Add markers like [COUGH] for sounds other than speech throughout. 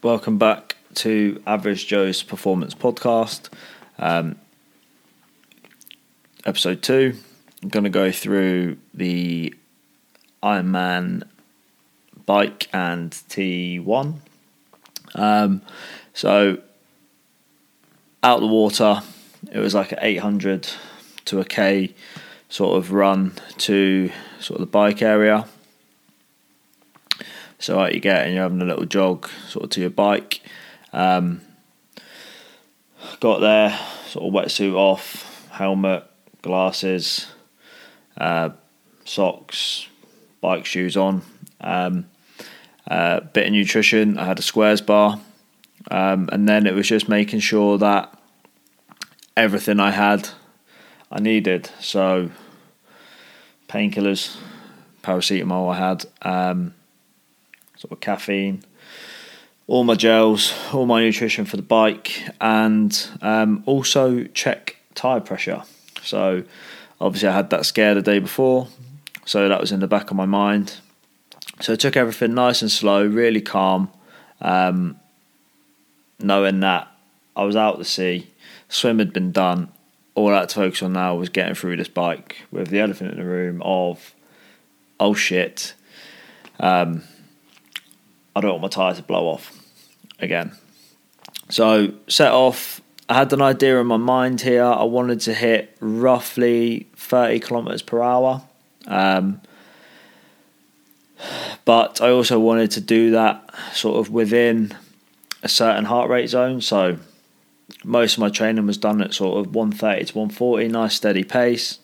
Welcome back to Average Joe's Performance Podcast, um, episode two. I'm going to go through the Ironman bike and T1. Um, so, out the water, it was like an 800 to a K sort of run to sort of the bike area. So out you get and you're having a little jog sort of to your bike. Um, got there, sort of wetsuit off, helmet, glasses, uh, socks, bike shoes on. Um, uh, bit of nutrition. I had a squares bar, um, and then it was just making sure that everything I had, I needed. So painkillers, paracetamol I had. Um, sort of caffeine, all my gels, all my nutrition for the bike, and um, also check tire pressure. So obviously I had that scare the day before, so that was in the back of my mind. So I took everything nice and slow, really calm, um, knowing that I was out to sea, swim had been done. All I had to focus on now was getting through this bike with the elephant in the room of, oh shit, um, I don't want my tyre to blow off again. So set off. I had an idea in my mind here. I wanted to hit roughly 30 kilometers per hour. Um, but I also wanted to do that sort of within a certain heart rate zone. So most of my training was done at sort of 130 to 140, nice steady pace.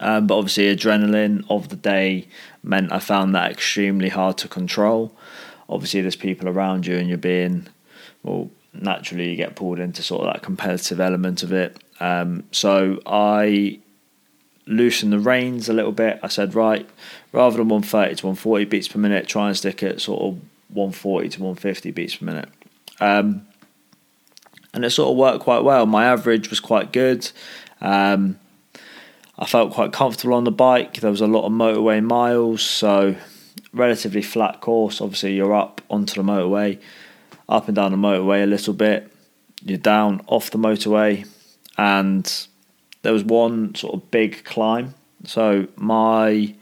Um, but obviously, adrenaline of the day meant I found that extremely hard to control obviously there's people around you and you're being well naturally you get pulled into sort of that competitive element of it. Um, so i loosened the reins a little bit. I said right rather than 130 to 140 beats per minute try and stick at sort of 140 to 150 beats per minute. Um, and it sort of worked quite well. My average was quite good. Um, I felt quite comfortable on the bike. There was a lot of motorway miles, so relatively flat course. Obviously, you're up onto the motorway, up and down the motorway a little bit. You're down off the motorway, and there was one sort of big climb. So my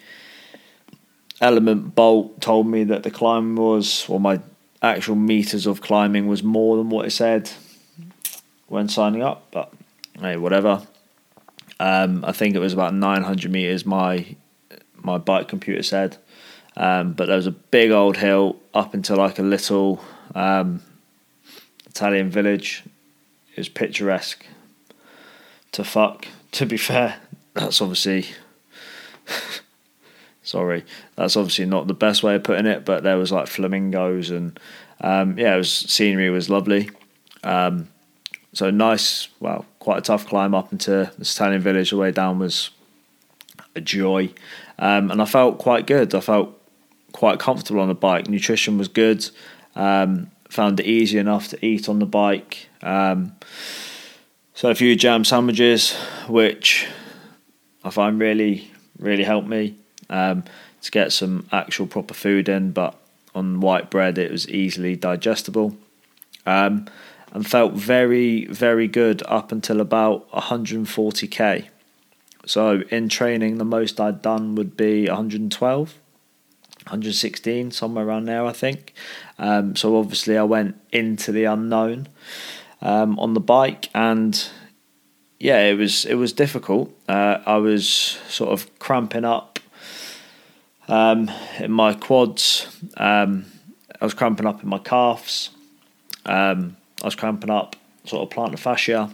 ELEMNT BOLT told me that the climb was, or my actual meters of climbing was more than what it said when signing up. But hey, whatever. Um, I think it was about 900 meters. My my bike computer said. Um, but there was a big old hill up into like a little um, Italian village. It was picturesque to fuck. To be fair, that's obviously. [LAUGHS] sorry, that's obviously not the best way of putting it, but there was like flamingos and um, yeah, it was scenery was lovely. Um, so nice, well, quite a tough climb up into this Italian village. The way down was a joy, um, and I felt quite good. I felt quite comfortable on the bike. Nutrition was good. Um, found it easy enough to eat on the bike. Um, so a few jam sandwiches, which I find really, really helped me um, to get some actual proper food in. But on white bread, it was easily digestible. Um, and felt very, very good up until about 140k. So in training, the most I'd done would be 112. 116, somewhere around there, I think. Um, so obviously, I went into the unknown um, on the bike, and yeah, it was it was difficult. Uh, I was sort of cramping up um, in my quads. Um, I was cramping up in my calves. Um, I was cramping up sort of plantar fascia.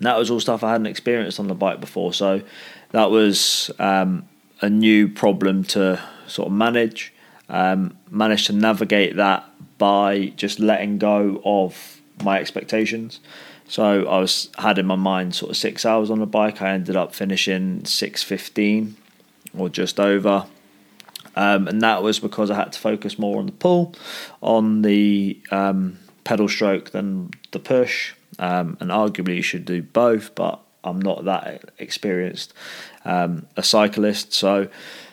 And that was all stuff I hadn't experienced on the bike before, so that was um, a new problem to sort of manage. Um, managed to navigate that by just letting go of my expectations. So I was had in my mind sort of six hours on the bike. I ended up finishing six fifteen or just over, um, and that was because I had to focus more on the pull, on the um, pedal stroke than the push. Um, and arguably you should do both, but I'm not that experienced um, a cyclist, so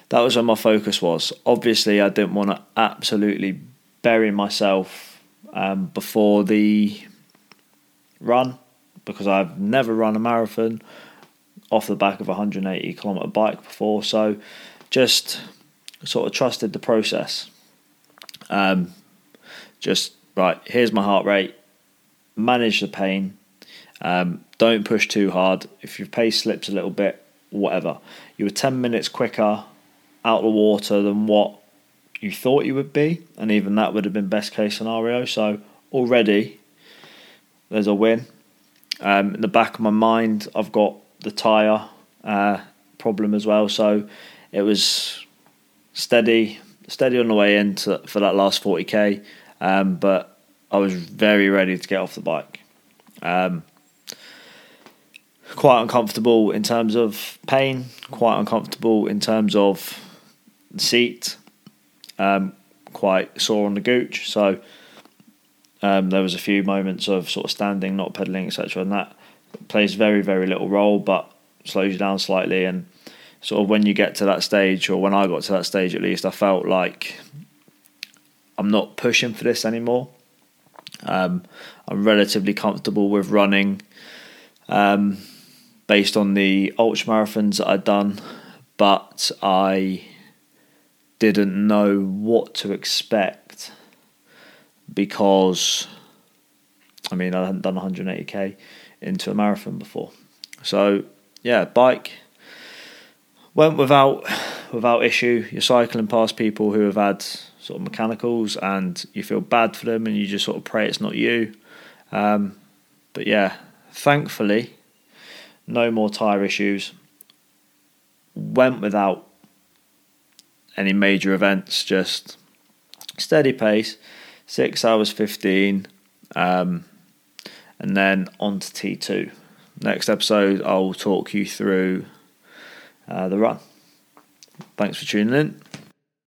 that was where my focus was. Obviously, I didn't want to absolutely bury myself um, before the run because I've never run a marathon off the back of a 180 kilometer bike before. So just sort of trusted the process. Um, just right, here's my heart rate, manage the pain, um, don't push too hard. If your pace slips a little bit, whatever. You were 10 minutes quicker out the water than what you thought you would be, and even that would have been best case scenario. So already there's a win. Um, in the back of my mind, I've got the tyre uh, problem as well. So it was steady, steady on the way in to, for that last 40k, um, but I was very ready to get off the bike. Um, quite uncomfortable in terms of pain, quite uncomfortable in terms of the seat, um, quite sore on the gooch. So um, there was a few moments of sort of standing, not pedaling, etc. And that plays very, very little role, but slows you down slightly. And sort of when you get to that stage, or when I got to that stage at least, I felt like I'm not pushing for this anymore. Um, I'm relatively comfortable with running um, based on the ultra marathons that I'd done, but I didn't know what to expect because I mean I hadn't done 180k into a marathon before. So yeah, bike went without without issue. You're cycling past people who have had sort of mechanicals, and you feel bad for them, and you just sort of pray it's not you. Um, but yeah, thankfully, no more tire issues. Went without any major events, just steady pace, six hours fifteen, um, and then on to T two. Next episode, I'll talk you through uh, the run. Thanks for tuning in.